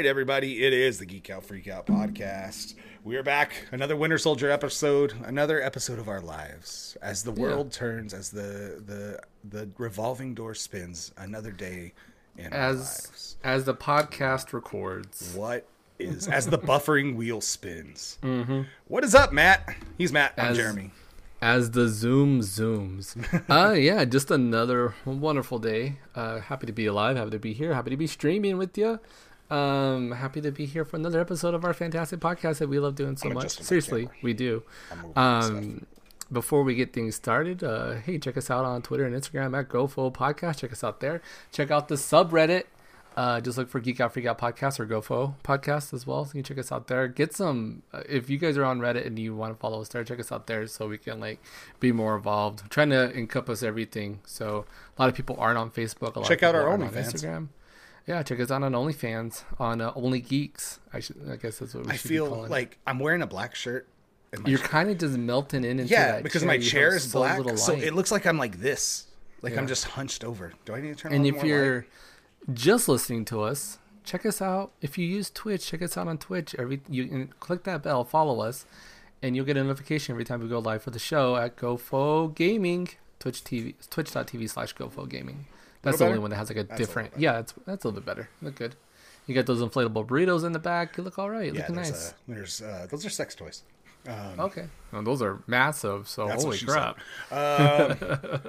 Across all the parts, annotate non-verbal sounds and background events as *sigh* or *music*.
right, everybody. It is the Geek Out Freak Out podcast. We are back. Another Winter Soldier episode. Another episode of our lives. As the world turns, as the the the revolving door spins, another day in our as as the podcast records. What is as the *laughs* buffering wheel spins? Mm-hmm. What is up, Matt? He's Matt. I'm Jeremy. As the Zoom zooms. *laughs* uh yeah, just another wonderful day. Uh happy to be alive, happy to be here, happy to be streaming with you. Um happy to be here for another episode of our fantastic podcast that we love doing so I'm much. Seriously, we do. Um before we get things started, uh, hey, check us out on Twitter and Instagram at GoFo Podcast. Check us out there. Check out the subreddit. Uh, just look for Geek Out Freak Out Podcast or GoFo Podcast as well. So you can check us out there. Get some. Uh, if you guys are on Reddit and you want to follow us there, check us out there so we can like be more involved. trying to encompass everything. So a lot of people aren't on Facebook. A lot Check of out our aren't on. Instagram. Yeah, check us out on OnlyFans on uh, Only Geeks. I should. I guess that's what we I should feel be calling like I'm wearing a black shirt. and You're kind of just melting in into yeah, because chair. my chair is so black, so it looks like I'm like this. Like I'm just hunched over. Do I need to turn? and on if you're light? just listening to us, check us out. If you use Twitch, check us out on Twitch. Every you can click that bell, follow us, and you'll get a notification every time we go live for the show at GoFo Gaming, Twitch TV, Twitch.tv slash GoFo Gaming. That's the better? only one that has like a a little different. better. Yeah, that's that's a little bit better. Look good. You got those inflatable burritos in the back. You look all right. yeah, Looking there's, nice. uh, there's uh, those are sex toys. Um, Okay. Well, those are massive. So That's holy crap. *laughs* Um,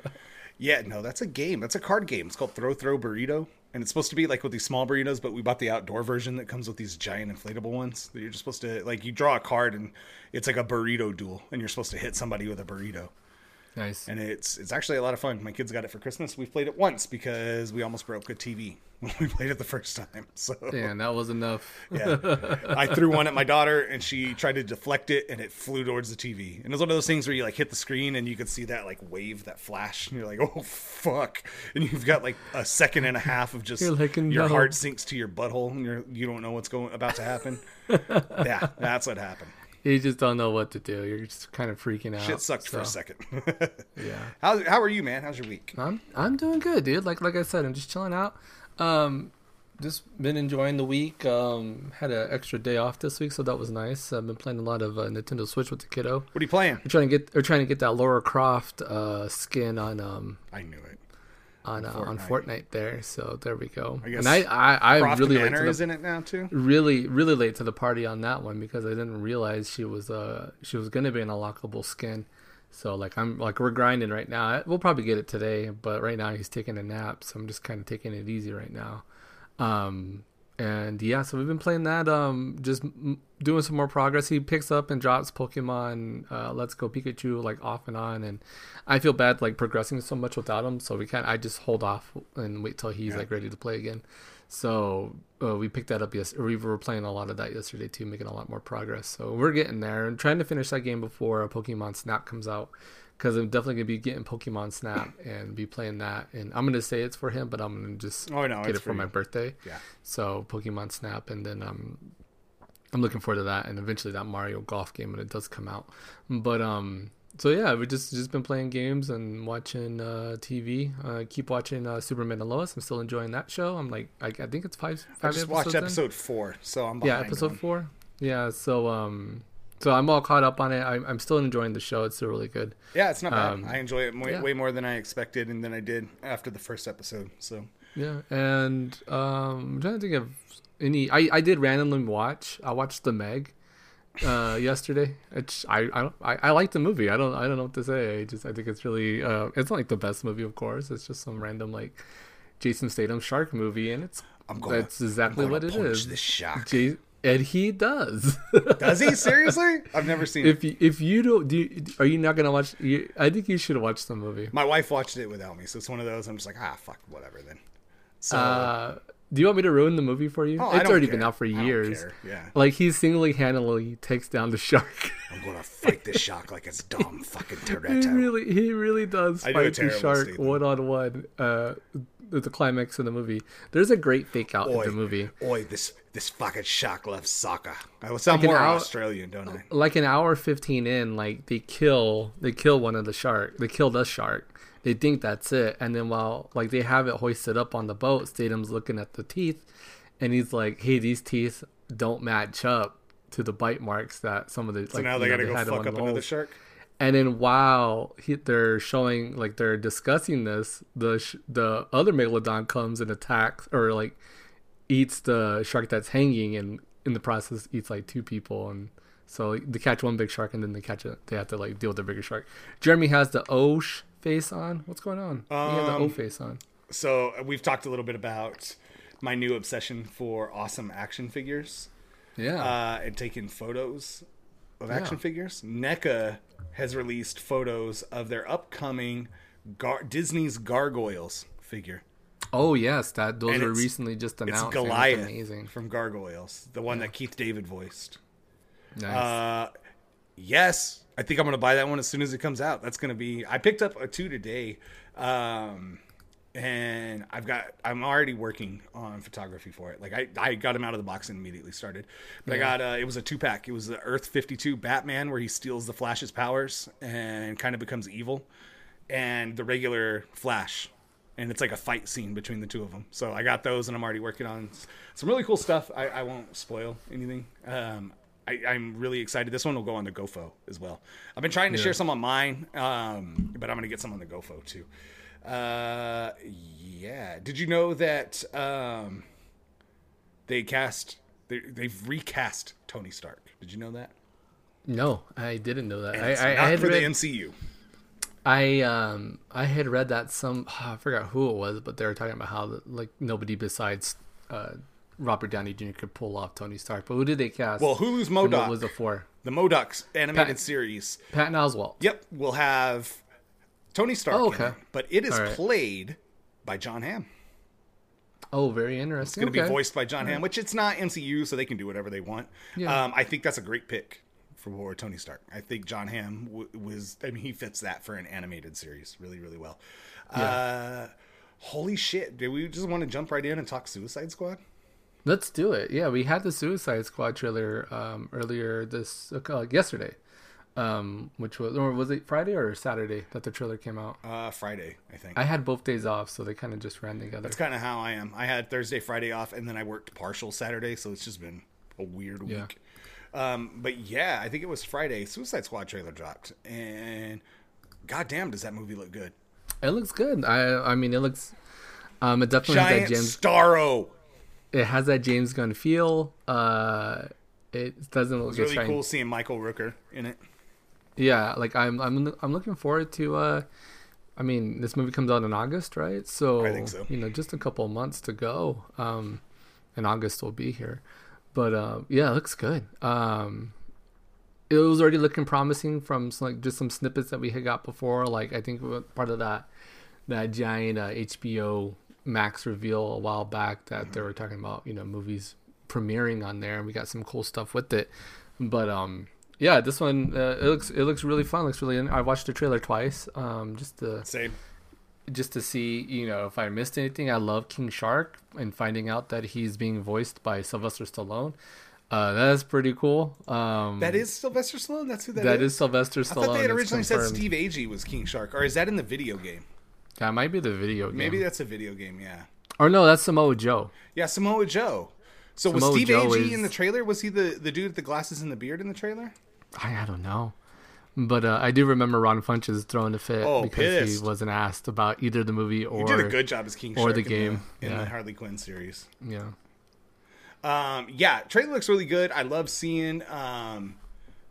yeah, no, that's a game. That's a card game. It's called Throw Throw Burrito, and it's supposed to be like with these small burritos, but we bought the outdoor version that comes with these giant inflatable ones. That you're just supposed to like. You draw a card, and it's like a burrito duel, and you're supposed to hit somebody with a burrito. Nice. And it's it's actually a lot of fun. My kids got it for Christmas. We've played it once because we almost broke a TV *laughs* when we played it the first time. *laughs* So Yeah, that was enough. yeah. *laughs* I threw one at my daughter and she tried to deflect it and it flew towards the TV. And it was one of those things where you like hit the screen and you could see that like wave, that flash, and you're like, oh fuck. And you've got like a second and a half of just like, your heart sinks to your butthole and you're you don't know what's going about to happen. yeah, that's what happened. You just don't know what to do. You're just kind of freaking out. Shit sucked for a second. *laughs* Yeah. how how are you, man? How's your week? I'm I'm doing good, dude. Like like I said, I'm just chilling out. Um, just been enjoying the week. Um, had an extra day off this week, so that was nice. I've been playing a lot of uh, Nintendo Switch with the kiddo. What are you playing? We're trying to get we're trying to get that Laura Croft uh skin on um I knew it. On uh, on Fortnite. Fortnite there. So there we go. I guess and I I, I Croft really late to the, is in it now too. really really late to the party on that one because I didn't realize she was uh she was gonna be an unlockable skin. So like I'm like we're grinding right now. We'll probably get it today, but right now he's taking a nap, so I'm just kind of taking it easy right now. Um and yeah, so we've been playing that um just doing some more progress. He picks up and drops Pokemon uh Let's Go Pikachu like off and on and I feel bad like progressing so much without him, so we can't I just hold off and wait till he's Yeah. like ready to play again. So uh, we picked that up yes. We were playing a lot of that yesterday too, making a lot more progress. So we're getting there and trying to finish that game before Pokemon Snap comes out. Because I'm definitely gonna be getting Pokemon Snap and be playing that. And I'm gonna say it's for him, but I'm gonna just Oh no, get it for my birthday. Yeah. So Pokemon Snap, and then um, I'm looking forward to that, and eventually that Mario Golf game when it does come out. But um, so yeah, we just just been playing games and watching uh, TV. Uh, keep watching uh, Superman and Lois. I'm still enjoying that show. I'm like, I, I think it's five I just episodes. watched in. episode four, so I'm Yeah, episode four. Yeah, so um, so I'm all caught up on it. I, I'm still enjoying the show. It's still really good. Yeah, it's not bad. Um, I enjoy it way, yeah. way more than I expected and than I did after the first episode. So Yeah, and um, I'm trying to think of any. I, I did randomly watch. I watched the Meg uh, *laughs* yesterday. It's I I, don't, I I like the movie. I don't I don't know what to say. I just I think it's really. Uh, it's not like the best movie, of course. It's just some random like Jason Statham shark movie, and it's I'm going. that's exactly I'm what it is. This shock. Ja- and he does. Does he *laughs* seriously? I've never seen it. if you, if you don't, do you, are you not gonna watch? You, I think you should watch the movie. My wife watched it without me, so it's one of those. I'm just like, ah, fuck, whatever then. So Uh, do you want me to ruin the movie for you? oh, it's already care. been out for years. Yeah, Like he single handedly takes down the shark. I'm gonna fight this shark like it's dumb *laughs* fucking he really, he really does I do fight the terrible shark one on one. Uh, the climax of the movie. There's a great fake out in the movie. oi, this this fucking shark loves soccer. I sound Like more hour- Australian, don't I? Like an hour fifteen in, like they kill, they kill one of the shark. They kill the shark. They think that's it, and then while like they have it hoisted up on the boat, Statham looking at the teeth, and he's like, "Hey, these teeth don't match up to the bite marks that some of the So like now they gotta go fuck up another holes. shark. And then while he, they're showing like they're discussing this, the sh- the other megalodon comes and attacks or like eats the shark that's hanging, and in the process eats like two people. And so they catch one big shark, and then they catch it. They have to like deal with the bigger shark. Jeremy has the O sh- face on. What's going on? he has the O Um, face on. So uh, we've talked a little bit about my new obsession for awesome action figures Yeah. uh, and taking photos of action figures. NECA has released photos of their upcoming Gar- Disney's Gargoyles figure. oh yes, that those and were recently just announced. it's Goliath amazing. from Gargoyles, the one that Keith David voiced. Nice. Uh, yes, I think I'm gonna buy that one as soon as it comes out. That's gonna be. I picked up a two today, um, and I've got. I'm already working on photography for it. Like I, I got him out of the box and immediately started. But I got. Uh, it was a two pack. It was the Earth 52 Batman where he steals the Flash's powers and kind of becomes evil, and the regular Flash. And it's like a fight scene between the two of them. So I got those, and I'm already working on some really cool stuff. I, I won't spoil anything. Um, I, I'm really excited. This one will go on the GoFo as well. I've been trying to Yeah. share some on mine, um, but I'm going to get some on the GoFo too. Uh, yeah. Did you know that um, they cast, they, they've recast Tony Stark? Did you know that? no, I didn't know that. I, I, not I had for read, the MCU. I um I had read that some *sighs* I forgot who it was, but they were talking about how like nobody besides uh, Robert Downey Jr. could pull off Tony Stark. But who did they cast? Well, Hulu's And what was it for? the MODOK's animated Pat- series. Patton Oswalt. Yep, we'll have Tony Stark. Oh, okay. it, but it is right. played by Jon Hamm. Oh, very interesting. It's going to okay. be voiced by Jon Hamm, which it's not MCU, so they can do whatever they want. Yeah. Um, I think that's a great pick for Tony Stark. I think Jon Hamm w- was. I mean, he fits that for an animated series really, really well. Uh, holy shit! Do we just want to jump right in and talk Suicide Squad? Let's do it. Yeah, we had the Suicide Squad trailer um, earlier this uh, like yesterday, um, which was or was it Friday or Saturday that the trailer came out? Uh, Friday, I think. I had both days off, so they kind of just ran together. That's kind of how I am. I had Thursday, Friday off, and then I worked partial Saturday, so it's just been a weird Yeah. week. Um, but yeah, I think it was Friday. Suicide Squad trailer dropped, and goddamn, does that movie look good? It looks good. I I mean, it looks. Um, it definitely has Giant that James. Starro. It has that James Gunn feel. Uh, it doesn't look It's really trying- cool seeing Michael Rooker in it. Yeah, like I'm I'm I'm looking forward to. uh I mean, this movie comes out in August, right? So I think so. You know, just a couple of months to go. Um, and August will be here, but uh, yeah, it looks good. Um, it was already looking promising from some, like just some snippets that we had got before. Like I think part of that that giant uh, HBO Max reveal a while back that they were talking about you know movies premiering on there, and we got some cool stuff with it. But um, yeah, this one uh, it looks it looks really fun. Looks really. I watched the trailer twice, um, just to Same. just to see you know if I missed anything. I love King Shark and finding out that he's being voiced by Sylvester Stallone. Uh, that's pretty cool. Um, That is Sylvester Stallone. That's who that is. that is Sylvester I thought they had originally said. Steve Agee was King Shark, or is that in the video game? That might be the video game. Maybe that's a video game. Yeah. or no, that's Samoa Joe. Yeah, Samoa Joe. So was Steve Joe Agee is- in the trailer? Was he the the dude with the glasses and the beard in the trailer? I, I don't know. But uh, I do remember Ron Funches throwing a fit Oh, because pissed. he wasn't asked about either the movie or He did a good job as King or Shark the in game, in yeah. the Harley Quinn series. yeah. Um, yeah, trailer looks really good. I love seeing um,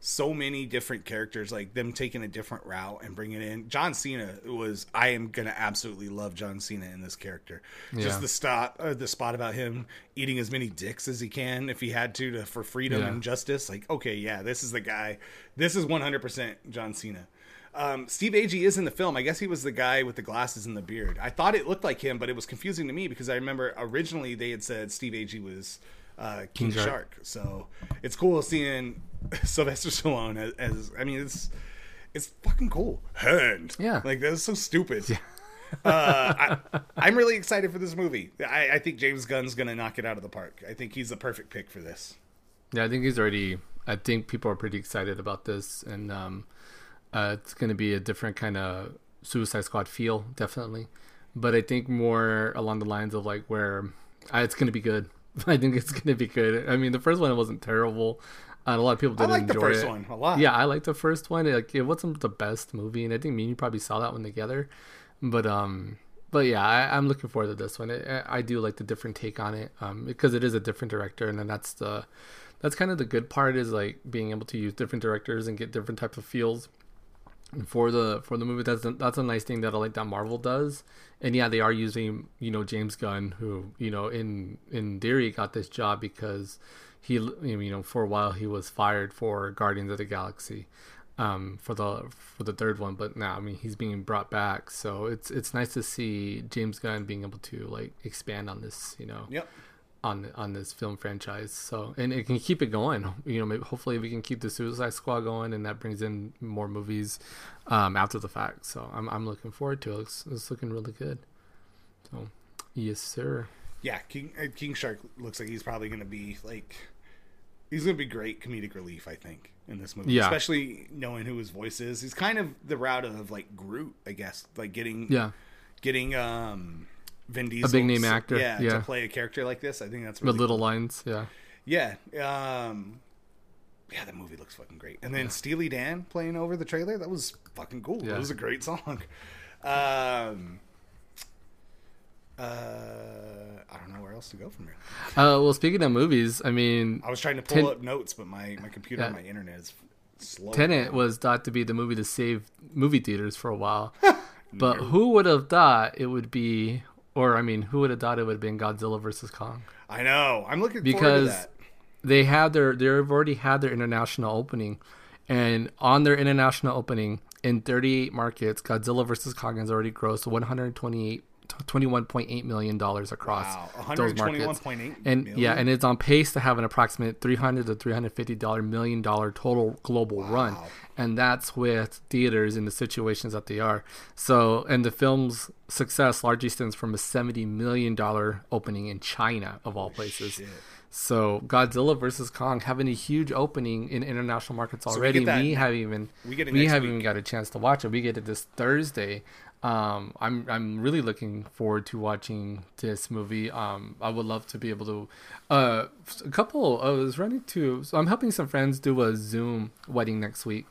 so many different characters, like them taking a different route and bringing in John Cena. Was I am gonna absolutely love John Cena in this character. Yeah. Just the stop, uh, the spot about him eating as many dicks as he can if he had to, to for freedom Yeah. and justice. Like, okay, yeah, this is the guy. This is one hundred percent John Cena. Um, Steve Agee is in the film. I guess he was the guy with the glasses and the beard. I thought it looked like him, but it was confusing to me because I remember originally they had said Steve Agee was uh, King King Shark. Shark. So it's cool seeing *laughs* Sylvester Stallone as, as I mean, it's it's fucking cool. Hand, Yeah. like that's so stupid. *laughs* uh, I, I'm really excited for this movie. I, I think James Gunn's gonna knock it out of the park. I think he's the perfect pick for this. Yeah, I think he's already. I think people are pretty excited about this, and um, uh, it's going to be a different kind of Suicide Squad feel, definitely. But I think more along the lines of like where uh, it's going to be good. *laughs* I think it's gonna be good. I mean, the first one wasn't terrible. Uh, a lot of people didn't I like the enjoy first it. one a lot. Yeah, I liked the first one. It, like, it wasn't the best movie, and I think me and you probably saw that one together. But um, but yeah, I, I'm looking forward to this one. I, I do like the different take on it, um, because it is a different director, and then that's the that's kind of the good part is like being able to use different directors and get different types of feels for the for the movie. That's a, that's a nice thing that I like that Marvel does. And yeah, they are using you know James Gunn, who you know in in theory got this job because he you know for a while he was fired for Guardians of the Galaxy um, for the for the third one, but now I mean he's being brought back, so it's it's nice to see James Gunn being able to like expand on this, you know, Yep. On on this film franchise. So and it can keep it going. You know, maybe hopefully we can keep the Suicide Squad going, and that brings in more movies um, after the fact. So I'm I'm looking forward to it. It's, it's looking really good. So yes, sir. Yeah, King uh, King Shark looks like he's probably going to be like he's going to be great comedic relief, I think, in this movie. Yeah. Especially knowing who his voice is. He's kind of the route of like Groot, I guess, like getting Yeah, getting um Vin Diesel big name actor, Yeah, yeah. to play a character like this. I think that's with really little lines. Yeah, Yeah. Um yeah, that movie looks fucking great. And then Steely Dan playing over the trailer, that was fucking cool. Yeah. It was a great song. *laughs* Um uh I don't know where else to go from here. Uh, well, speaking of movies, I mean, I was trying to pull Ten- up notes, but my, my computer and Yeah. my internet is slow. Tenet was thought to be the movie to save movie theaters for a while. *laughs* but who would have thought it would be, or I mean, who would have thought it would have been Godzilla versus Kong? I know. I'm looking forward to Because they had their, they've already had their international opening, and on their international opening in 38 markets, Godzilla versus Kong has already grossed 128. $21.8 million across Wow, those markets. 121.8 and million? yeah and it's on pace to have an approximate 300 to 350 dollar million dollar total global run and that's with theaters in the situations that they are so and the film's success largely stems from a 70 million dollar opening in china of all places shit. so godzilla versus kong having a huge opening in international markets we already that- me haven't even we we haven't week. even got a chance to watch it we get it this thursday um, I'm I'm really looking forward to watching this movie. Um, I would love to be able to. Uh, a couple. I was running to. So I'm helping some friends do a Zoom wedding next week,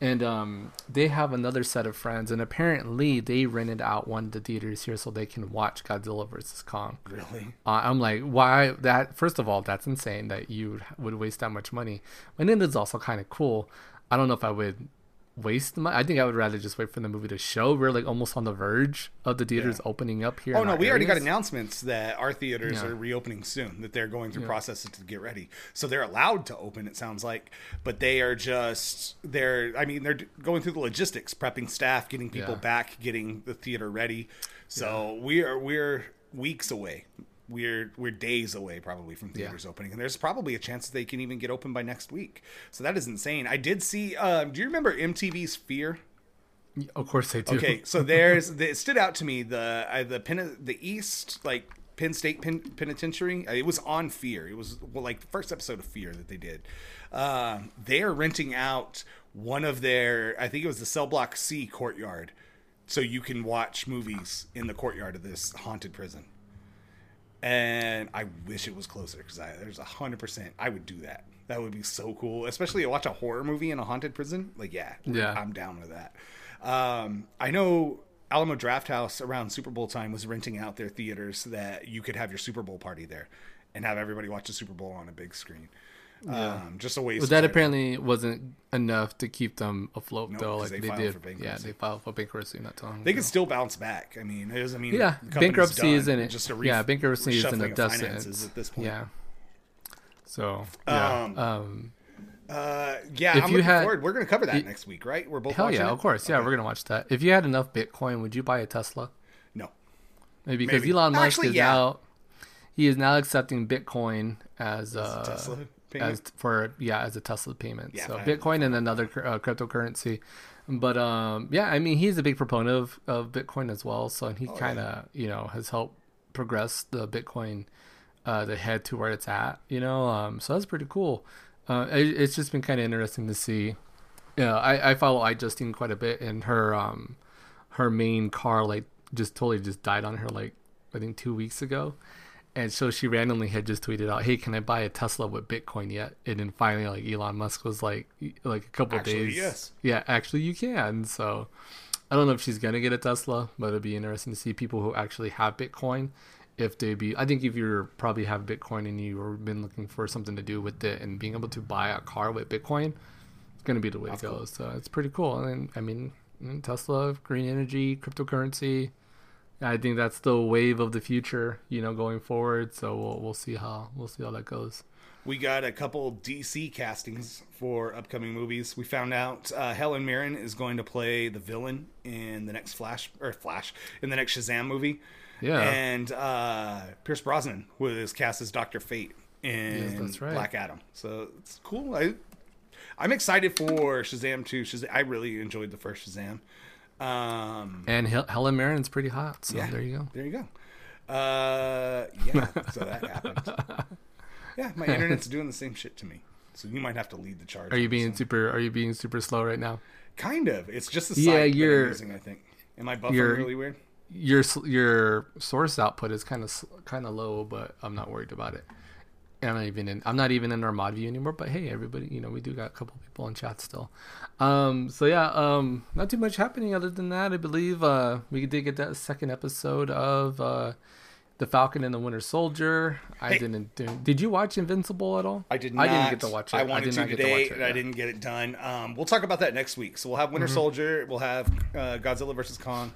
and um, they have another set of friends, and apparently they rented out one of the theaters here so they can watch Godzilla versus Kong. Really? Uh, I'm like, why that? First of all, that's insane that you would waste that much money. And then it's also kind of cool. I don't know if I would waste my. I think I would rather just wait for the movie to show. We're like almost on the verge of the theaters opening up here. Oh no, we already got announcements that our theaters Yeah. are reopening soon. That they're going through processes to get ready, so they're allowed to open. It sounds like, but they are just they're. I mean, they're going through the logistics, prepping staff, getting people Yeah. back, getting the theater ready. So we are we're weeks away. We're we're days away probably from theaters opening, and there's probably a chance that they can even get open by next week. So that is insane. I did see. Um, do you remember MTV's Fear? Of course they do. Okay, so *laughs* there's the, it stood out to me the uh, the Penn, the East like Penn State Pen, Penitentiary. Uh, It was on Fear. It was well, like the first episode of Fear that they did. Uh, they are renting out one of their I think it was the Cell Block C courtyard, so you can watch movies in the courtyard of this haunted prison. And I wish it was closer because there's a hundred percent I would do that. That would be so cool, especially to watch a horror movie in a haunted prison. Like, yeah, Yeah. I'm down with that. Um, I know Alamo Drafthouse around Super Bowl time was renting out their theaters so that you could have your Super Bowl party there and have everybody watch the Super Bowl on a big screen. Um, just a waste. But that apparently wasn't enough to keep them afloat, Nope, though. Like they they, did. yeah, they filed for bankruptcy not too long They ago. could still bounce back. I mean, it doesn't mean Yeah, bankruptcy done. isn't it? Just a yeah, bankruptcy isn't a of death finances sentence at this point. Yeah. So yeah, Um, um, Uh, yeah, If I'm you had- forward. We're going to cover that next week, right? We're both hell yeah, it? of course, yeah, Okay. we're gonna watch that. If you had enough Bitcoin, would you buy a Tesla? No. Maybe because Maybe. Elon Musk Actually, is yeah. now he is now accepting Bitcoin as a uh Tesla as payment? for yeah as a Tesla payment. Yeah, so I- Bitcoin and another uh, cryptocurrency. But um yeah, I mean he's a big proponent of, of Bitcoin as well. So and he Oh, kind of you know has helped progress the Bitcoin uh the head to where it's at. You know, um so that's pretty cool. Uh, it, it's just been kind of interesting to see. Yeah, I, I follow iJustine quite a bit, and her um her main car like just totally just died on her like I think two weeks ago, and so she randomly had just tweeted out, "Hey, can I buy a Tesla with Bitcoin yet?" And then finally, like Elon Musk was like, like a couple Actually, days, yes. yeah, actually you can. So I don't know if she's gonna get a Tesla, but it'd be interesting to see people who actually have Bitcoin. If they be, I think if you're probably have Bitcoin and you've been looking for something to do with it and being able to buy a car with Bitcoin, it's gonna be the way to go. So it's pretty cool. And I mean, mm, Tesla, green energy, cryptocurrency. I think that's the wave of the future, you know, going forward. So we'll we'll see how we'll see how that goes. We got a couple DC castings for upcoming movies. We found out uh, Helen Mirren is going to play the villain in the next Flash or Flash in the next Shazam movie. Yeah. And uh, Pierce Brosnan was cast as Doctor Fate in Yes, right. Black Adam. So it's cool. I I'm excited for Shazam 2. Shazam, I really enjoyed the first Shazam. Um, And Hel- Helen Mirren's pretty hot, so yeah, there you go. There you go. Uh, yeah, so that happened. *laughs* Yeah, my internet's doing the same shit to me. So you might have to lead the charge. Are you being super? Are you being super slow right now? kind of? It's just the Yeah, you're- using. I think. Am I buffering really weird? Your your source output is kind of kind of low, but I'm not worried about it. And I'm not even in. I'm not even in our mod view anymore. But hey, everybody, you know we do got a couple people in chat still. Um, so yeah, um, not too much happening other than that. I believe uh, we did get that second episode of uh, the Falcon and the Winter Soldier. I Hey. didn't. Do, did you watch Invincible at all? I did not. I didn't get to watch it. I wanted did to today, watch it, and I didn't get it done. Um, we'll talk about that next week. So we'll have Mm-hmm. Winter Soldier. We'll have uh, Godzilla versus Kong,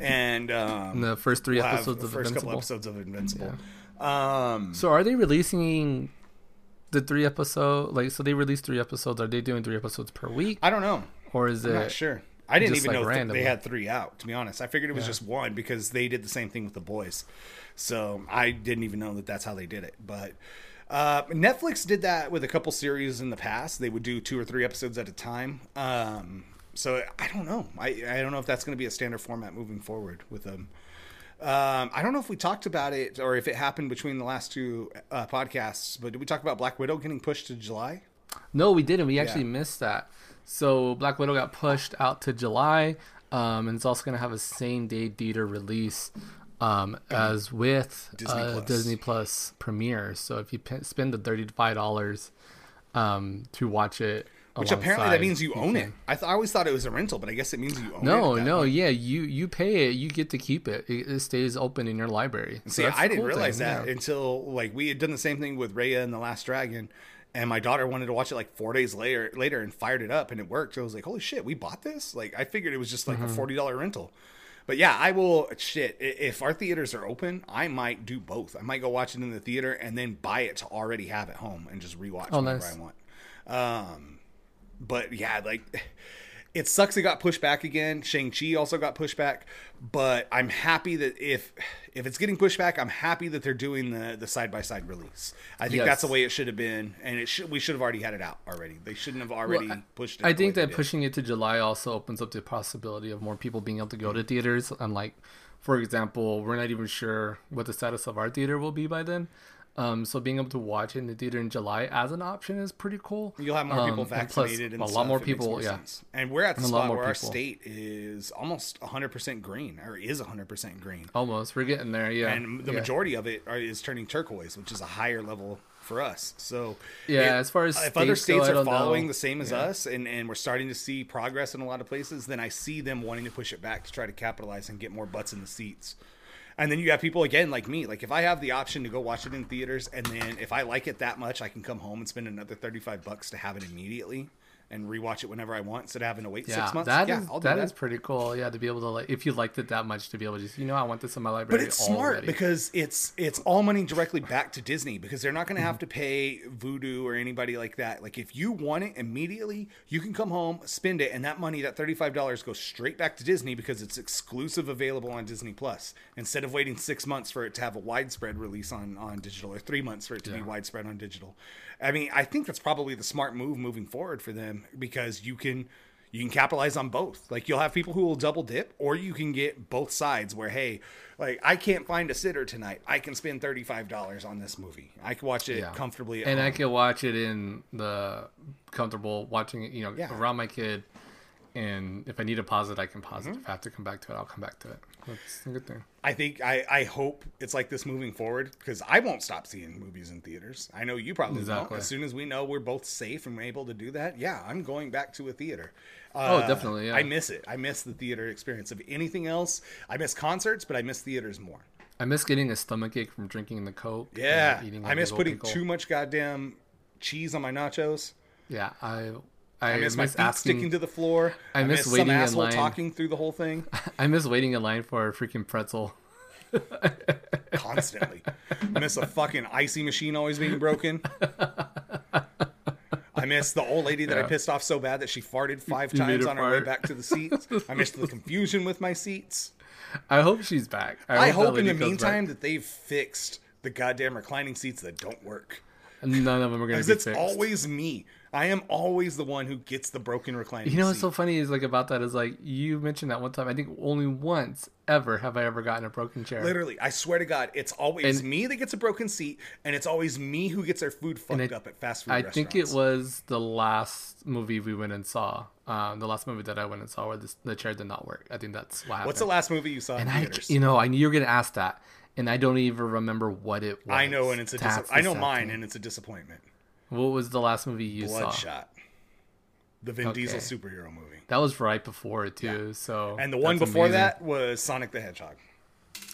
and um, In the first three we'll episodes the of first Invincible. couple episodes of Invincible. Um, So are they releasing the three episode like so they release three episodes? Are they doing three episodes per week? I don't know. Or is I'm it not sure. I didn't even like, know th- they had three out. To be honest, I figured it was Yeah. just one because they did the same thing with the boys. So I didn't even know that that's how they did it. But uh, Netflix did that with a couple series in the past. They would do two or three episodes at a time. Um, so I don't know. I I don't know if that's going to be a standard format moving forward with them. Um, I don't know if we talked about it or if it happened between the last two uh, podcasts, but did we talk about Black Widow getting pushed to July? No, we didn't. We actually Yeah. missed that. So Black Widow got pushed out to July, um, and it's also going to have a same day theater release um, as with Disney uh, Plus. Disney Plus premiere. So if you p- spend the thirty five dollars um, to watch it, Which apparently that means you own it. I, th- I always thought it was a rental, but I guess it means you own it. No, no, yeah, you you pay it, you get to keep it. It, it stays open in your library. So See, I didn't cool realize thing, that yeah. until like we had done the same thing with Raya and the Last Dragon, and my daughter wanted to watch it like four days later, later, and fired it up, and it worked. I was like, "Holy shit, we bought this!" Like, I figured it was just like Mm-hmm. a forty dollar rental. But yeah, I will. Shit, if our theaters are open, I might do both. I might go watch it in the theater and then buy it to already have at home and just rewatch Oh, whenever nice. I want. Um, but yeah, like it sucks it got pushed back again. Shang Chi also got pushed back, but I'm happy that if if it's getting pushed back, I'm happy that they're doing the the side by side release. I think Yes. that's the way it should have been, and it should we should have already had it out already. They shouldn't have already Well, pushed it. I think that pushing it to July also opens up the possibility of more people being able to go to mm-hmm. theaters. Unlike, for example, we're not even sure what the status of our theater will be by then. Um, so being able to watch it in the theater in July as an option is pretty cool. You'll have more Um, people and vaccinated and a lot stuff. more It makes people. yeah, sense. And we're at the And lot spot more where our state is almost 100% green, or is 100% green. almost. We're getting there. Yeah, and the yeah. majority of it are, is turning turquoise, which is a higher level for us. So Yeah, it- as far as if other states go, are following know. the same as Yeah. us, and and we're starting to see progress in a lot of places, then I see them wanting to push it back to try to capitalize and get more butts in the seats. And then you have people again like me. Like if I have the option to go watch it in theaters, and then if I like it that much, I can come home and spend another thirty five bucks to have it immediately and rewatch it whenever I want instead of having to wait Yeah, six months. that yeah, is- that that. is pretty cool. Yeah, to be able to like, if you liked it that much, to be able to just, you know, I want this in my library. But it's smart because it's it's all money directly back to Disney because they're not going to have to pay Vudu or anybody like that. Like if you want it immediately, you can come home, spend it, and that money, that thirty five dollars, goes straight back to Disney because it's exclusive available on Disney Plus. Instead of waiting six months for it to have a widespread release on on digital or three months for it to be widespread on digital. I mean, I think that's probably the smart move moving forward for them because you can you can capitalize on both. Like you'll have people who will double dip, or you can get both sides. Where hey, like I can't find a sitter tonight, I can spend thirty five dollars on this movie. I can watch it Yeah. comfortably, and I can watch it in the comfortable watching it, you know, Yeah. around my kid and if I need to pause it, I can pause mm-hmm. it. If I have to come back to it, I'll come back to it. That's a good thing. I think I, I hope it's like this moving forward because I won't stop seeing movies in theaters. I know you probably exactly. won't. As soon as we know we're both safe and we're able to do that, yeah, I'm going back to a theater. Uh, oh, definitely. Yeah. I miss it. I miss the theater experience. Of anything else, I miss concerts, but I miss theaters more. I miss getting a stomach ache from drinking the coke. Yeah, I miss putting pickle. too much goddamn cheese on my nachos. Yeah, I I, I miss, miss, my feet asking, sticking to the floor. I, I miss, miss waiting some asshole in line. talking through the whole thing. *laughs* I miss waiting in line for a freaking pretzel. *laughs* Constantly. I miss a fucking icy machine always being broken. *laughs* I miss the old lady that yeah. I pissed off so bad that she farted five you times on her way back to the seats. I miss the confusion with my seats. I hope she's back. I, I hope, in the meantime back. that they've fixed the goddamn reclining seats that don't work. None of them are going to be it's fixed. always me. I am always the one who gets the broken reclining. You know what's so funny is like about that is like you mentioned that one time. I think only once ever have I ever gotten a broken chair. Literally, I swear to God, it's always and, me that gets a broken seat, and it's always me who gets their food fucked it, up at fast food. I think it was the last movie we went and saw. Um, the last movie that I went and saw where this, the chair did not work. I think that's what happened. What's the last movie you saw? And I, you know, I knew you were gonna ask that, and I don't even remember what it was. I know, and it's a. Dis- I know mine, and it's a disappointment. What was the last movie you Bloodshot. saw? Bloodshot the Vin okay. Diesel superhero movie. That was right before it too. Yeah. So and the one before amazing. that was Sonic the Hedgehog.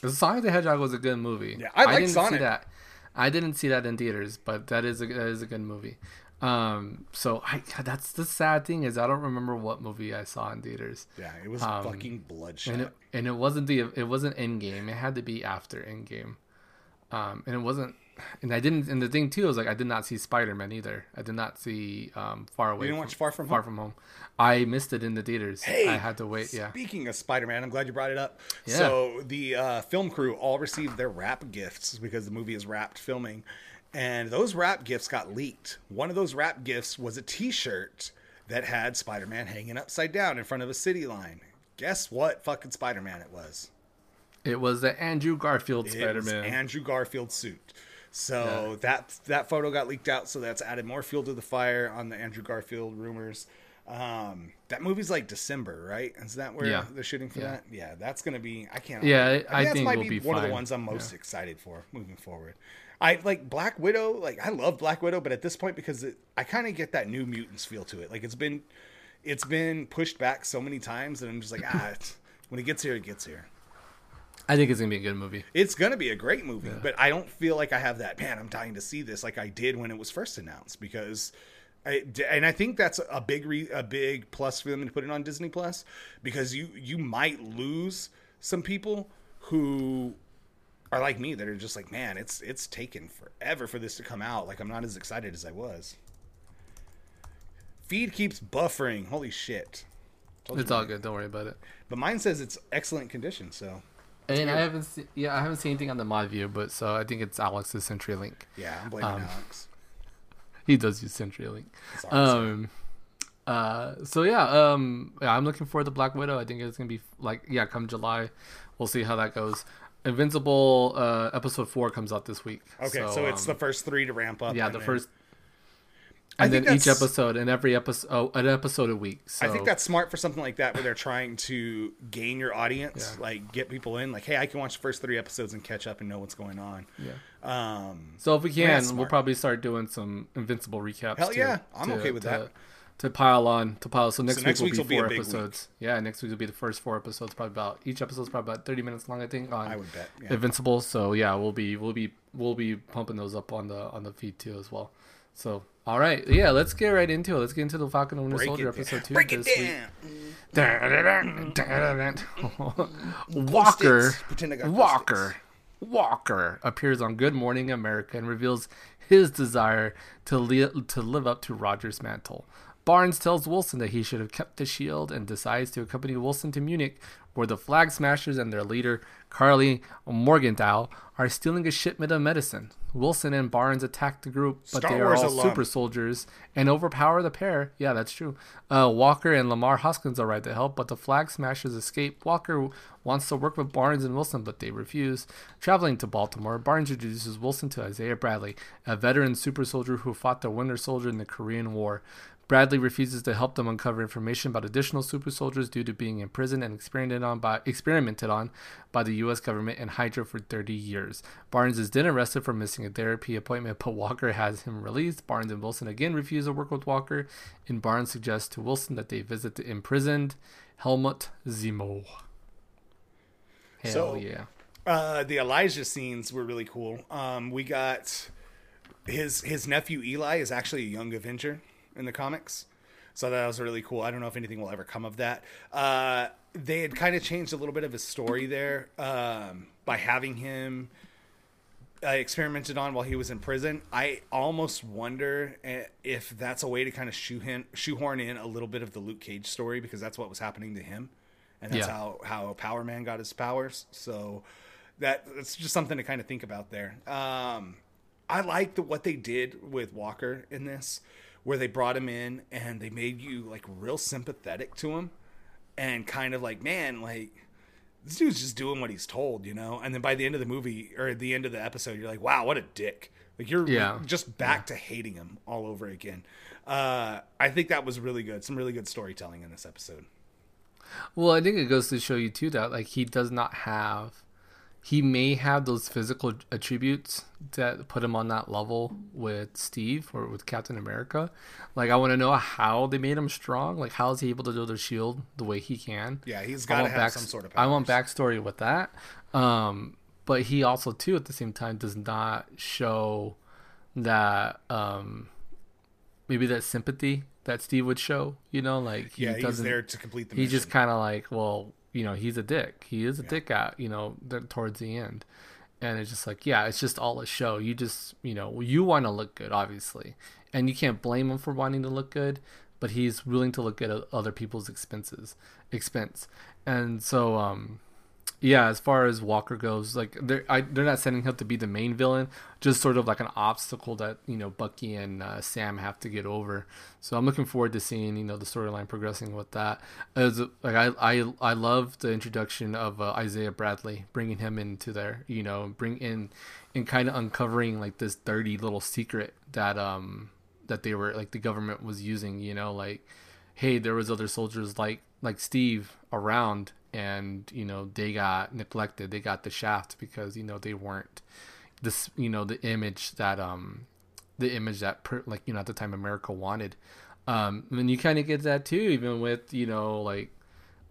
Sonic the Hedgehog was a good movie. Yeah, I, I didn't Sonic. See that. I didn't see that in theaters, but that is a that is a good movie. Um, so I that's the sad thing is I don't remember what movie I saw in theaters. Yeah, it was um, fucking bloodshot. And it, and it wasn't the it wasn't Endgame. It had to be after Endgame. Um, and it wasn't and I didn't. And the thing too is like I did not see Spider Man either. I did not see um, Far Away. You didn't watch Far From Far Home? From Home. I missed it in the theaters. Hey, I had to wait. Yeah. Speaking of Spider Man, I'm glad you brought it up. Yeah. So the uh, film crew all received their wrap gifts because the movie is wrapped filming, and those wrap gifts got leaked. One of those wrap gifts was a T-shirt that had Spider Man hanging upside down in front of a city line. Guess what? Fucking Spider Man it was. It was the Andrew Garfield Spider Man. Andrew Garfield suit. So yeah. that that photo got leaked out, so that's added more fuel to the fire on the Andrew Garfield rumors. Um, that movie's like December, right? Is that where yeah. they're shooting for yeah. that? Yeah, that's gonna be. I can't. Yeah, I, I, I think, think might be, be one of the ones I'm most excited for moving forward. I like Black Widow. Like I love Black Widow, but at this point, because it, I kind of get that New Mutants feel to it. Like it's been, it's been pushed back so many times that I'm just like, ah, when it gets here, it gets here. I think it's gonna be a good movie. It's gonna be a great movie, yeah. but I don't feel like I have that. Man, I'm dying to see this like I did when it was first announced because. I, and I think that's a big re, a big plus for them to put it on Disney Plus because you you might lose some people who are like me that are just like man it's it's taken forever for this to come out like I'm not as excited as I was. Feed keeps buffering. Holy shit! Told it's all good. Don't worry about it. But mine says it's excellent condition. So and I haven't seen, yeah, I haven't seen anything on the mod view, but so I think it's Alex's CenturyLink. Yeah, I'm blaming um, Alex. *laughs* He does use CenturyLink. Um, uh, so yeah, um, yeah, I'm looking forward to Black Widow. I think it's gonna be like yeah, come July, we'll see how that goes. Invincible uh, episode four comes out this week. Okay, so, so it's um, the first three to ramp up. Yeah, the then... first and then each episode and every episode oh, an episode a week so. i think that's smart for something like that where they're trying to gain your audience yeah. like get people in like hey i can watch the first three episodes and catch up and know what's going on yeah um so if we can we'll probably start doing some invincible recaps hell yeah i'm to, okay with to, that to pile on to pile so next, so next week will be four episodes week. yeah next week will be the first four episodes probably about each episode's probably about 30 minutes long i think on i would bet yeah. invincible so yeah we'll be we'll be we'll be pumping those up on the on the feed too as well so all right, yeah, let's get right into it. Let's get into the Falcon and Winter Soldier episode two. Break it down. Walker, Walker, Walker appears on Good Morning America and reveals his desire to li- to live up to Roger's mantle. Barnes tells Wilson that he should have kept the shield and decides to accompany Wilson to Munich, where the Flag Smashers and their leader, Karli Morgenthau, are stealing a shipment of medicine. Wilson and Barnes attack the group, but Star they are Wars all alum. super soldiers and overpower the pair. Yeah, that's true. Uh, Walker and Lamar Hoskins arrive to help, but the Flag Smashers escape. Walker wants to work with Barnes and Wilson, but they refuse. Traveling to Baltimore, Barnes introduces Wilson to Isaiah Bradley, a veteran super soldier who fought the Winter Soldier in the Korean War. Bradley refuses to help them uncover information about additional super soldiers due to being imprisoned and experimented on by experimented on by the U.S. government and Hydra for 30 years. Barnes is then arrested for missing a therapy appointment, but Walker has him released. Barnes and Wilson again refuse to work with Walker, and Barnes suggests to Wilson that they visit the imprisoned Helmut Zemo. Hell so, yeah. Uh, the Elijah scenes were really cool. Um, we got his his nephew Eli is actually a young Avenger in the comics, so that was really cool. I don't know if anything will ever come of that. Uh, they had kind of changed a little bit of his story there um, by having him uh, experimented on while he was in prison. I almost wonder eh, if that's a way to kind of shoehorn, shoehorn in a little bit of the Luke Cage story because that's what was happening to him, and that's yeah. how how Power Man got his powers. So that that's just something to kind of think about there. Um, I like the, what they did with Walker in this, where they brought him in and they made you like real sympathetic to him, and kind of like, man, like this dude's just doing what he's told, you know. And then by the end of the movie or the end of the episode, you're like, wow, what a dick. Like you're yeah. just back yeah. to hating him all over again. Uh, I think that was really good. Some really good storytelling in this episode. Well, I think it goes to show you too that like he does not have he may have those physical attributes that put him on that level with Steve or with Captain America. Like I want to know how they made him strong. Like how is he able to do the shield the way he can? Yeah, he's got to have back, some sort of. Powers. I want backstory with that. Um, but he also too at the same time does not show that um, maybe that sympathy that Steve would show. You know, like he yeah, he's doesn't, there to complete the. He's just kind of like, well, you know he's a dick. He is a yeah. dick out you know towards the end. And it's just like yeah it's just all a show. You just you know you want to look good obviously. And you can't blame him for wanting to look good but he's willing to look at other people's expenses expense. And so um yeah, as far as Walker goes, like they're I, they're not setting him to be the main villain, just sort of like an obstacle that you know Bucky and uh, Sam have to get over. So I'm looking forward to seeing you know the storyline progressing with that. As like I I I love the introduction of uh, Isaiah Bradley, bringing him into there, you know, bring in and kind of uncovering like this dirty little secret that um that they were like the government was using, you know, like hey, there was other soldiers like like Steve around and you know they got neglected. They got the shaft because you know they weren't this you know the image that um the image that per, like you know at the time america wanted. Um and you kind of get that too even with you know like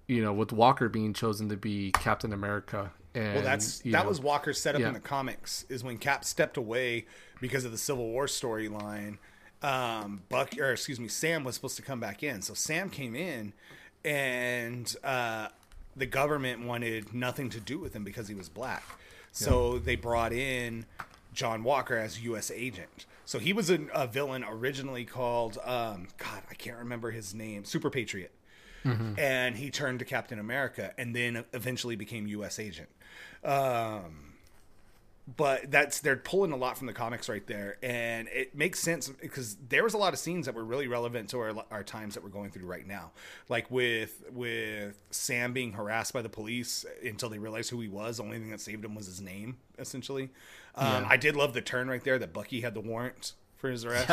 you know with walker being chosen to be captain america and, well that's that know, was walker's setup yeah. in the comics is when cap stepped away because of the civil war storyline um buck or excuse me sam was supposed to come back in. So sam came in and uh the government wanted nothing to do with him because he was black. So yeah. they brought in John Walker as U.S. agent. So he was a, a villain originally called um, God, I can't remember his name, Super Patriot, mm-hmm. and he turned to Captain America, and then eventually became U.S. agent. Um, but that's they're pulling a lot from the comics right there. And it makes sense because there was a lot of scenes that were really relevant to our, our times that we're going through right now. Like with with sam being harassed by the police until they realized who he was. The only thing that saved him was his name essentially. Um, yeah. i did love the turn right there that bucky had the warrant for his arrest.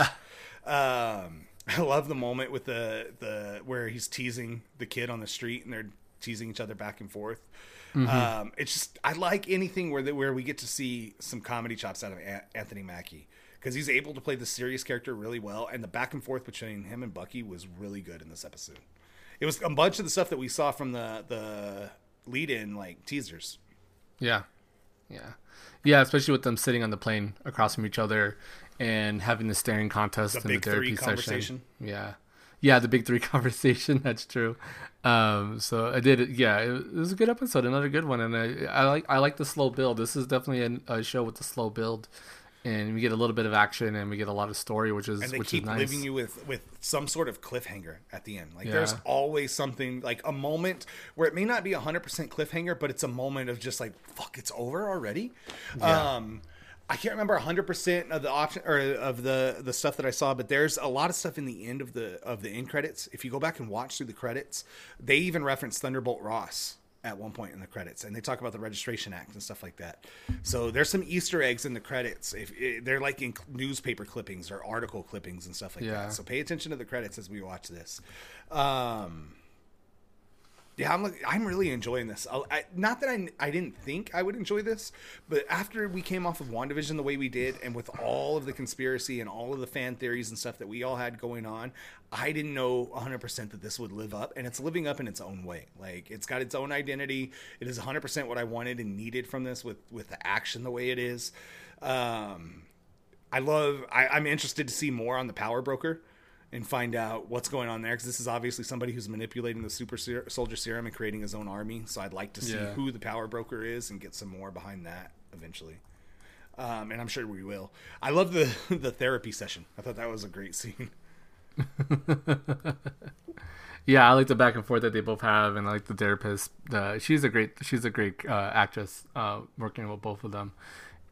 Um, i love the moment with the the where he's teasing the kid on the street and they're teasing each other back and forth Mm-hmm. Um, it's just I like anything where the, where we get to see some comedy chops out of a- Anthony Mackie because he's able to play the serious character really well, and the back and forth between him and Bucky was really good in this episode. It was a bunch of the stuff that we saw from the the lead in like teasers. Yeah, yeah, yeah. Especially with them sitting on the plane across from each other and having the staring contest the in the therapy session. Yeah, yeah, the big three *laughs* conversation. That's true. Um, so I did. Yeah, it, was a good episode, another good one, and I, I like I like the slow build. This is definitely a, a, show with the slow build, and we get a little bit of action and we get a lot of story, which is and they which keep is nice. leaving you with with some sort of cliffhanger at the end. Like yeah. there's always something like a moment where it may not be a hundred percent cliffhanger, but it's a moment of just like fuck, it's over already. Yeah. Um, I can't remember 100% of the option or of the the stuff that I saw, but there's a lot of stuff in the end of the of the end credits. If you go back and watch through the credits, they even reference Thunderbolt Ross at one point in the credits, and they talk about the Registration Act and stuff like that. So there's some Easter eggs in the credits. If eh, they're like in newspaper clippings or article clippings and stuff like Yeah. that. So pay attention to the credits as we watch this. Um, yeah, I'm I'm really enjoying this. I, not that I I didn't think I would enjoy this, but after we came off of WandaVision the way we did, and with all of the conspiracy and all of the fan theories and stuff that we all had going on, I didn't know 100 percent that this would live up, and it's living up in its own way. Like it's got its own identity. It is 100 percent what I wanted and needed from this, with with the action the way it is. Um, I love. I, I'm interested to see more on the Power Broker and find out what's going on there because this is obviously somebody who's manipulating the super ser- soldier serum and creating his own army. So I'd like to see Yeah. who the Power Broker is and get some more behind that eventually. Um, and I'm sure we will. I love the *laughs* the therapy session. I thought that was a great scene. *laughs* Yeah, I like the back and forth that they both have, and I like the therapist. The she's a great she's a great uh, actress uh, working with both of them,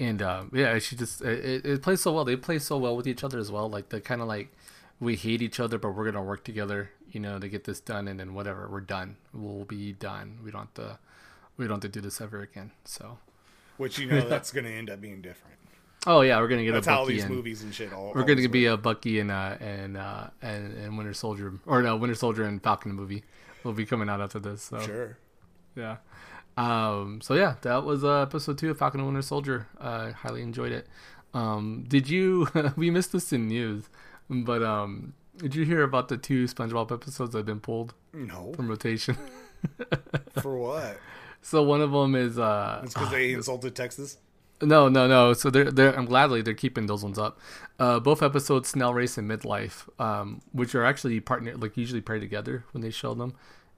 and uh, yeah, she just it, it plays so well. They play so well with each other as well. Like the kind of like we hate each other, but we're gonna work together, you know, to get this done, and then whatever we're done, we'll be done. We don't have to we don't have to do this ever again. So Which you know *laughs* that's going to end up being different. oh yeah, we're gonna get That's a how Bucky these and, movies and shit all. We're gonna be work. a Bucky and uh and uh and, and Winter Soldier or no Winter Soldier and Falcon movie will be coming out after this. So sure. yeah. Um. So yeah, that was uh, episode two of Falcon and Winter Soldier. I highly enjoyed it. Um. Did you? *laughs* we missed this in news, but um. Did you hear about the two SpongeBob episodes that have been pulled No, from rotation? *laughs* for what? so one of them is uh. It's because they *sighs* insulted Texas. No, no, no. So they're they're I'm gladly they're keeping those ones up. Uh, both episodes, Snail Race and Midlife, um, which are actually partner like usually paired together when they show them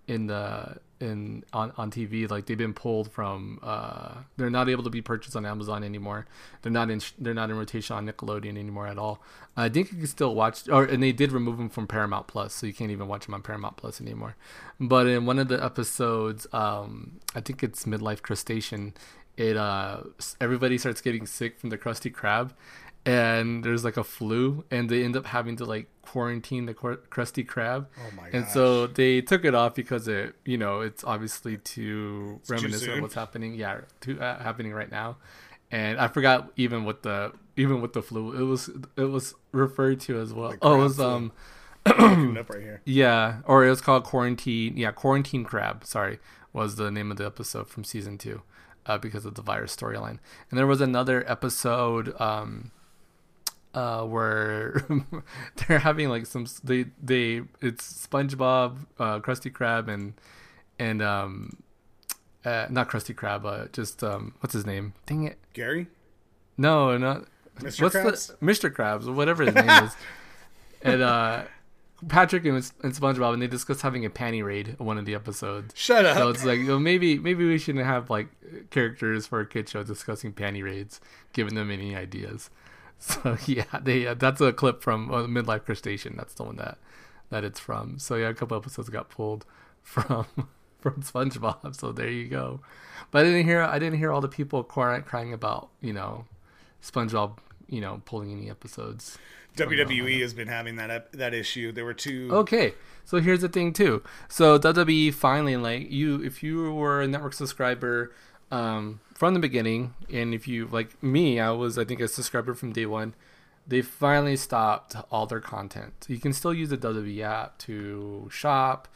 in the in on, on TV. Like they've been pulled from. Uh, they're not able to be purchased on Amazon anymore. They're not in they're not in rotation on Nickelodeon anymore at all. I think you can still watch, or and they did remove them from Paramount Plus, so you can't even watch them on Paramount Plus anymore. But in one of the episodes, um, I think it's Midlife Crustacean it uh everybody starts getting sick from the Krusty Krab, and there's like a flu, and they end up having to like quarantine the Cor- Krusty Krab. Oh my And so they took it off because it, you know, it's obviously too too reminiscent soon. of what's happening. Yeah, to, uh, happening right now. And I forgot even what the even with the flu, it was it was referred to as well. Oh, it was um *clears throat* up right here. yeah, or it was called Quarantine. Yeah, Quarantine Crab. Sorry, was the name of the episode from season two, uh, because of the virus storyline. And there was another episode um, uh, where *laughs* they're having like some they they it's SpongeBob, uh, Krusty Krab, and and um, uh, not Krusty Krab, uh, just um, what's his name? Dang it! Gary, No, not Mr. what's Krabs? the Mr. Krabs, whatever his name is. *laughs* And uh Patrick and, and SpongeBob and they discuss having a panty raid one of the episodes. shut up. So it's like well, maybe maybe we shouldn't have like characters for a kid show discussing panty raids, giving them any ideas. *laughs* So yeah, they uh, that's a clip from uh, Midlife Crustacean. That's the one that that it's from. So yeah, a couple episodes got pulled *laughs* from from SpongeBob. So there you go. But I didn't hear I didn't hear all the people crying crying about you know SpongeBob you know pulling any episodes. WWE has been having that that issue. There were two. Okay, so here's the thing too. So WWE finally, like you, if you were a network subscriber um, from the beginning, and if you like me, I was I think a subscriber from day one. They finally stopped all their content. You can still use the WWE app to shop,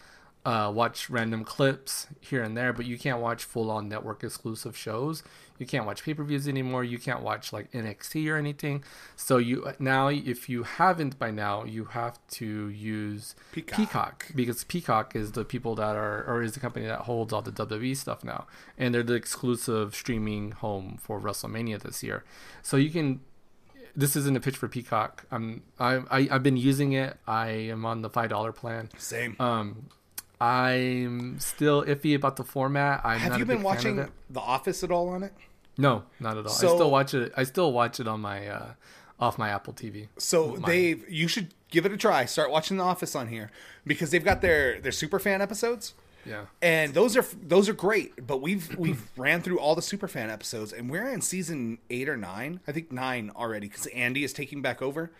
uh, watch random clips here and there, but you can't watch full on network exclusive shows. You can't watch pay per views anymore. You can't watch like NXT or anything. So you now, if you haven't by now, you have to use Peacock. Peacock because Peacock is the people that are, or is the company that holds all the WWE stuff now, and they're the exclusive streaming home for WrestleMania this year. So you can. This isn't a pitch for Peacock. I'm I, I I've been using it. I am on the five dollar plan. Same. Um, I'm still iffy about the format. I'm Have you been watching. The Office at all on it? No, not at all. I still watch it. I still watch it on my uh, off my Apple TV. So Mine. they've you should give it a try. Start watching The Office on here because they've got their their super fan episodes. Yeah. And those are those are great, but we've we've *clears throat* ran through all the superfan episodes, and we're in season eight or nine. I think nine already because Andy is taking back over.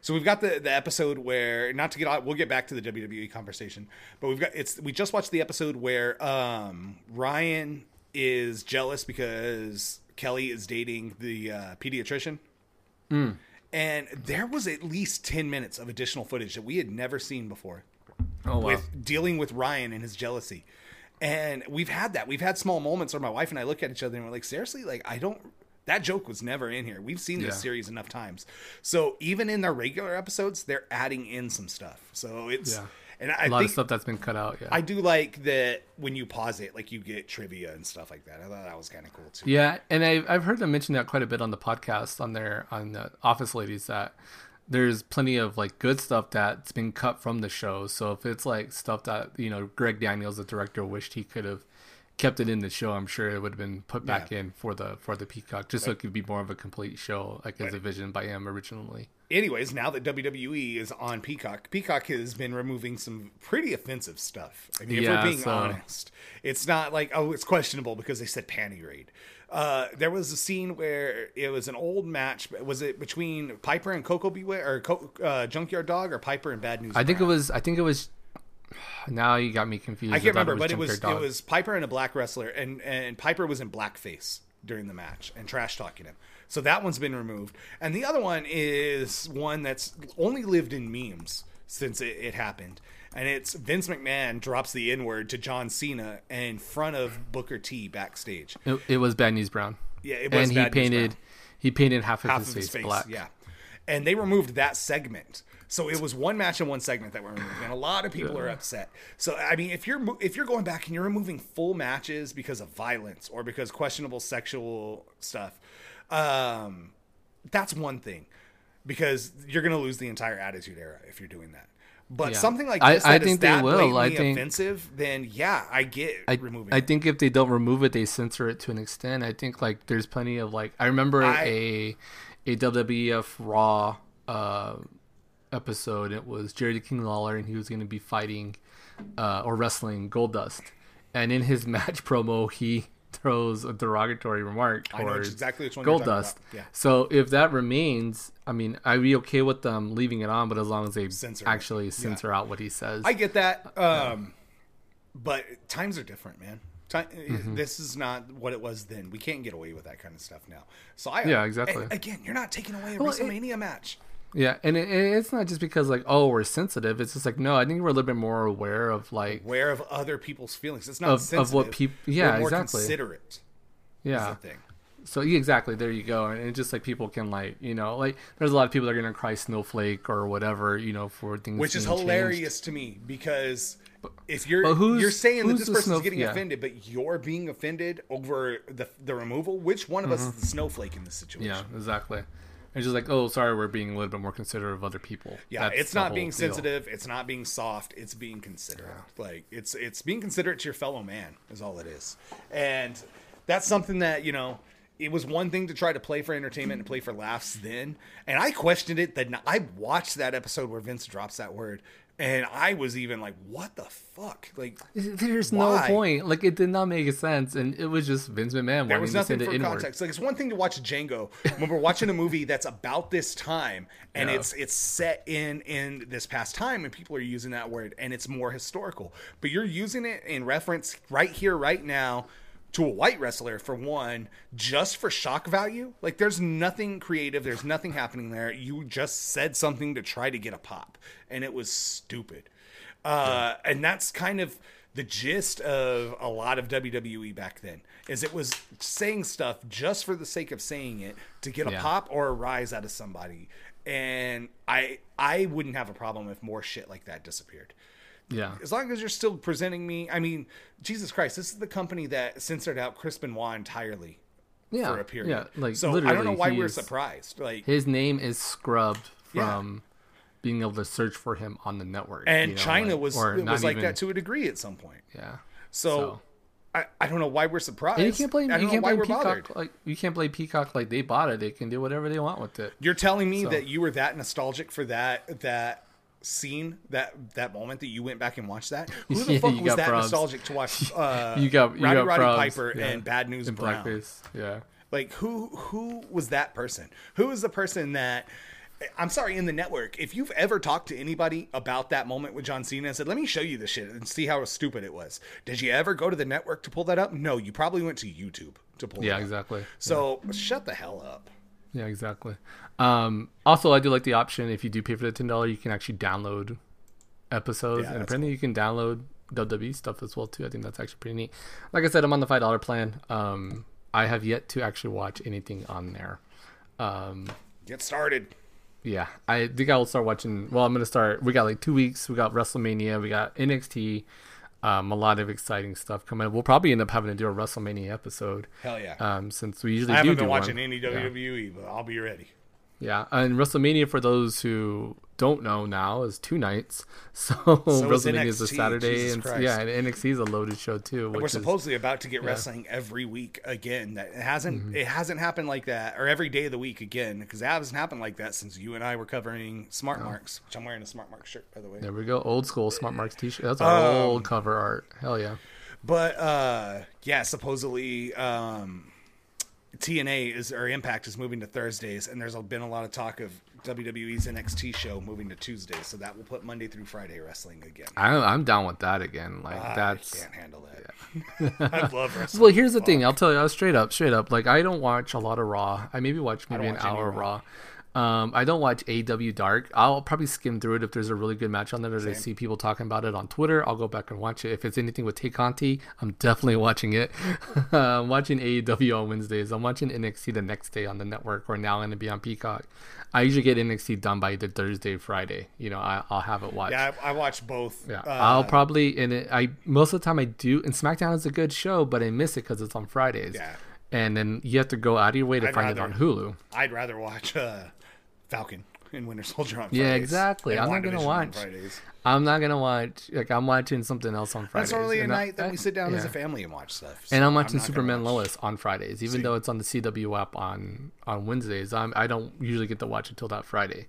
So we've got the the episode where not to get on, we'll get back to the WWE conversation, but we've got it's we just watched the episode where um Ryan is jealous because Kelly is dating the uh, pediatrician. Mm. And there was at least 10 minutes of additional footage that we had never seen before Oh wow. with dealing with Ryan and his jealousy. And we've had that. We've had small moments where my wife and I look at each other and we're like, seriously, like I don't that joke was never in here. We've seen this Yeah. series enough times. So even in their regular episodes, they're adding in some stuff. So it's Yeah. and I a lot think of stuff that's been cut out. Yeah. I do like that when you pause it, like you get trivia and stuff like that. I thought that was kind of cool too. Yeah, and I've I've heard them mention that quite a bit on the podcast on their on the Office Ladies that there's plenty of like good stuff that's been cut from the show. So if it's like stuff that you know Greg Daniels, the director, wished he could have kept it in the show, I'm sure it would have been put back in for the for the Peacock, just so it could be more of a complete show, like as a vision by him originally. anyways, now that WWE is on Peacock, Peacock has been removing some pretty offensive stuff. I mean, if we're being so- honest, it's not like oh, it's questionable because they said panty raid. Uh, there was a scene where it was an old match. Was it between Piper and Koko B. Ware or uh, Junkyard Dog or Piper and Bad News? I think it was. I think it was. Now you got me confused. I can't remember, but it was it was Piper and a black wrestler, and and Piper was in blackface during the match and trash talking him. So that one's been removed, and the other one is one that's only lived in memes since it, it happened, and it's Vince McMahon drops the N word to John Cena in front of Booker T backstage. It, it was Bad News Brown. Yeah, it was and he Bad News painted he painted half of half his of face, his face, black. yeah. And they removed that segment. So it was one match and one segment that were removed, and a lot of people are upset. So I mean, if you're if you're going back and you're removing full matches because of violence or because questionable sexual stuff, um, that's one thing, because you're going to lose the entire Attitude Era if you're doing that. But Yeah. something like I- this, I is think they that will. I think- offensive, then yeah, I get I, removing. I it. think if they don't remove it, they censor it to an extent. I think like there's plenty of like I remember I- a a WWF Raw uh, episode. It was Jerry the King Lawler, and he was going to be fighting uh, or wrestling Goldust. And in his *laughs* match promo, he throws a derogatory remark I know towards exactly which one Goldust. Yeah. So if that remains, I mean, I'd be okay with them leaving it on, but as long as they Censor it. actually censor out what he says. I get that. Um, but times are different, man. Time, Mm-hmm. This is not what it was then. We can't get away with that kind of stuff now. So I Yeah, exactly. again, you're not taking away a Well, it- WrestleMania match. Yeah, and it, it's not just because like oh we're sensitive. It's just like no, I think we're a little bit more aware of like Aware of other people's feelings. It's not Of- of what people. yeah, We're more exactly. Considerate. Yeah. thing. So yeah, exactly, there you go. And it's just like people can like you know like there's a lot of people that are gonna cry snowflake or whatever you know for things Which is being changed. hilarious to me because if you're you're saying that this person's snow- getting yeah. offended, but you're being offended over the the removal, which one of us is the snowflake in this situation? Mm-hmm. Yeah, exactly. It's just like oh sorry, we're being a little bit more considerate of other people. Yeah, That's it's not being deal. sensitive. It's not being soft. It's being considerate. Like it's it's being considerate to your fellow man is all it is, and that's something that you know. It was one thing to try to play for entertainment and play for laughs then, and I questioned it. That I watched that episode where Vince drops that word, and I was even like, "What the fuck?" Like *laughs* There's Why? no point. Like it did not make sense, and it was just Vince McMahon There was nothing for inward. context. Like it's one thing to watch Django when we're watching a movie that's about this time and Yeah. it's it's set in in this past time and people are using that word and it's more historical. But you're using it in reference right here, right now to a white wrestler for one, just for shock value. Like there's nothing creative, there's nothing happening there. You just said something to try to get a pop, and it was stupid. Uh, and that's kind of the gist of a lot of WWE back then is it was saying stuff just for the sake of saying it to get a Yeah. pop or a rise out of somebody. And I I wouldn't have a problem if more shit like that disappeared. Yeah, As long as you're still presenting me, I mean, Jesus Christ, this is the company that censored out Chris Benoit entirely yeah, for a period. yeah. Like so I don't know why we're is- surprised. Like his name is scrubbed Yeah. from being able to search for him on the network. and you know, Chyna like- was was like even- that to a degree at some point. Yeah. So, So- I, I don't know why we're surprised. And you can't blame I don't you can't why we're Peacock bothered. like you can't blame Peacock like they bought it. They can do whatever they want with it. You're telling me So- that you were that nostalgic for that that scene that that moment that you went back and watched that. *laughs* Who the Yeah, fuck was that probs. nostalgic to watch? *laughs* Uh, You got you Rowdy got Roddy probs, Piper yeah, and Bad News in Brown. blackface. Yeah. Like who who was that person? Who was the person that I'm sorry, in the network, if you've ever talked to anybody about that moment with John Cena and said, let me show you this shit and see how stupid it was, did you ever go to the network to pull that up? No, you probably went to YouTube to pull Yeah, it up. exactly. So shut the hell up. Yeah, exactly. Um, also, I do like the option if you do pay for the ten dollar, you can actually download episodes, Yeah, and apparently you can download WWE stuff as well too. I think that's actually pretty neat. Like I said, I'm on the five dollar plan. Um, I have yet to actually watch anything on there. Um, Get started. yeah, I think I will start watching. Well, I'm gonna start. We got like two weeks. We got WrestleMania. We got NXT. Um, a lot of exciting stuff coming. Up. We'll probably end up having to do a WrestleMania episode. Hell yeah. Um, since we usually I do haven't been do watching one. any Yeah. WWE, but I'll be ready. Yeah, and WrestleMania for those who don't know now is two nights. *laughs* So, is WrestleMania is a Saturday, Jesus and Christ. yeah, and NXT is a loaded show too. Which We're is, supposedly about to get wrestling every week again. That it hasn't Mm-hmm. it hasn't happened like that, or every day of the week again, because that hasn't happened like that since you and I were covering Smart Marks, which I'm wearing a Smart Mark shirt by the way. there we go, old school Smart Marks T-shirt. That's our Um, old cover art. Hell yeah! But uh yeah, supposedly um TNA is or Impact is moving to Thursdays, and there's been a lot of talk of WWE's NXT show moving to Tuesdays, so that will put Monday through Friday wrestling again. I, I'm down with that again. Like that's I can't handle that. Yeah. *laughs* *laughs* I love wrestling. Well, here's the thing. I'll tell you I'll straight up, straight up. Like I don't watch a lot of Raw. I maybe watch maybe an watch hour of Raw. Um, I don't watch AEW Dark. I'll probably skim through it if there's a really good match on there that I see people talking about it on Twitter. I'll go back and watch it. If it's anything with Tay Conti, I'm definitely *laughs* watching it. *laughs* I'm watching AEW on Wednesdays. I'm watching NXT the next day on the network, or now going to be on Peacock. I usually get NXT done by either Thursday, Friday. You know, I, I'll have it watched. Yeah, I, I watch both. Yeah, Uh, I'll probably and it, I most of the time I do. And SmackDown is a good show, but I miss it because it's on Fridays. Yeah. and then you have to go out of your way to I'd find it on Hulu. I'd rather watch uh, Falcon and Winter Soldier on Fridays. Yeah, exactly. I'm not gonna watch- Fridays. I'm not gonna watch like I'm watching something else on Fridays. That's only a night that we sit down as a family and watch stuff. And I'm watching not gonna Superman watch- Lois on Fridays, even See. though it's on the CW app on on Wednesdays. I'm, I don't usually get to watch until that Friday.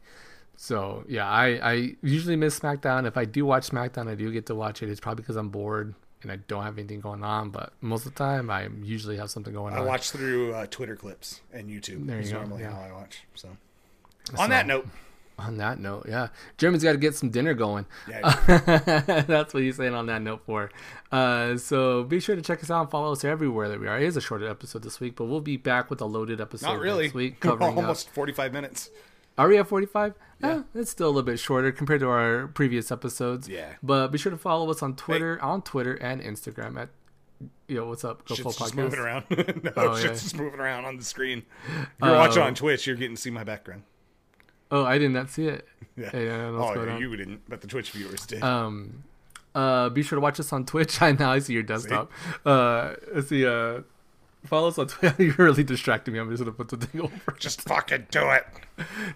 So yeah, I, I usually miss SmackDown. If I do watch SmackDown, I do get to watch it. It's probably because I'm bored and I don't have anything going on. But most of the time, I usually have something going I on. I watch through uh, Twitter clips and YouTube. There you go, normally yeah. how I watch. So, on that note, On that note, yeah, Jeremy's got to get some dinner going. *laughs* Yeah. That's what he's saying on that note for. Uh, so be sure to check us out and follow us everywhere that we are. It is a shorter episode this week, but we'll be back with a loaded episode not really. next week *laughs* covering uh, almost 45 minutes. Are we at 45? Yeah. it's still a little bit shorter compared to our previous episodes. Yeah. But be sure to follow us on Twitter, on Twitter and Instagram at Yo, what's up? Go Full Shit's just Podcast. moving around. *laughs* no, Oh, shit's yeah. just moving around on the screen. If you're watching Oh. on Twitch, you're getting to see my background. Oh, I did not see it. *laughs* Yeah. Hey, I don't know what's oh, yeah, you didn't, but the Twitch viewers did. Um, uh, be sure to watch us on Twitch. *laughs* I now I see your desktop. Uh, let's see. Uh, follow us on Twitter. *laughs* You're really distracting me. I'm just gonna put the thing over. just fucking do it.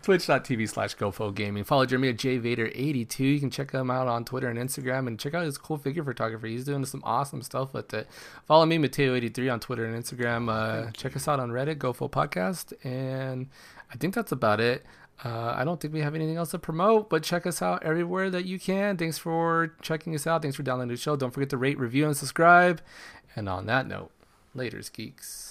Twitch.tv slash GoFo Gaming. Follow Jeremy at JVader82. You can check him out on Twitter and Instagram and check out his cool figure photography. He's doing some awesome stuff with it. Follow me, Mateo83, on Twitter and Instagram. Uh, check us out on Reddit, GoFo Podcast. And I think that's about it. Uh, I don't think we have anything else to promote, but check us out everywhere that you can. Thanks for checking us out. Thanks for downloading the show. Don't forget to rate, review, and subscribe. And on that note, laters, geeks.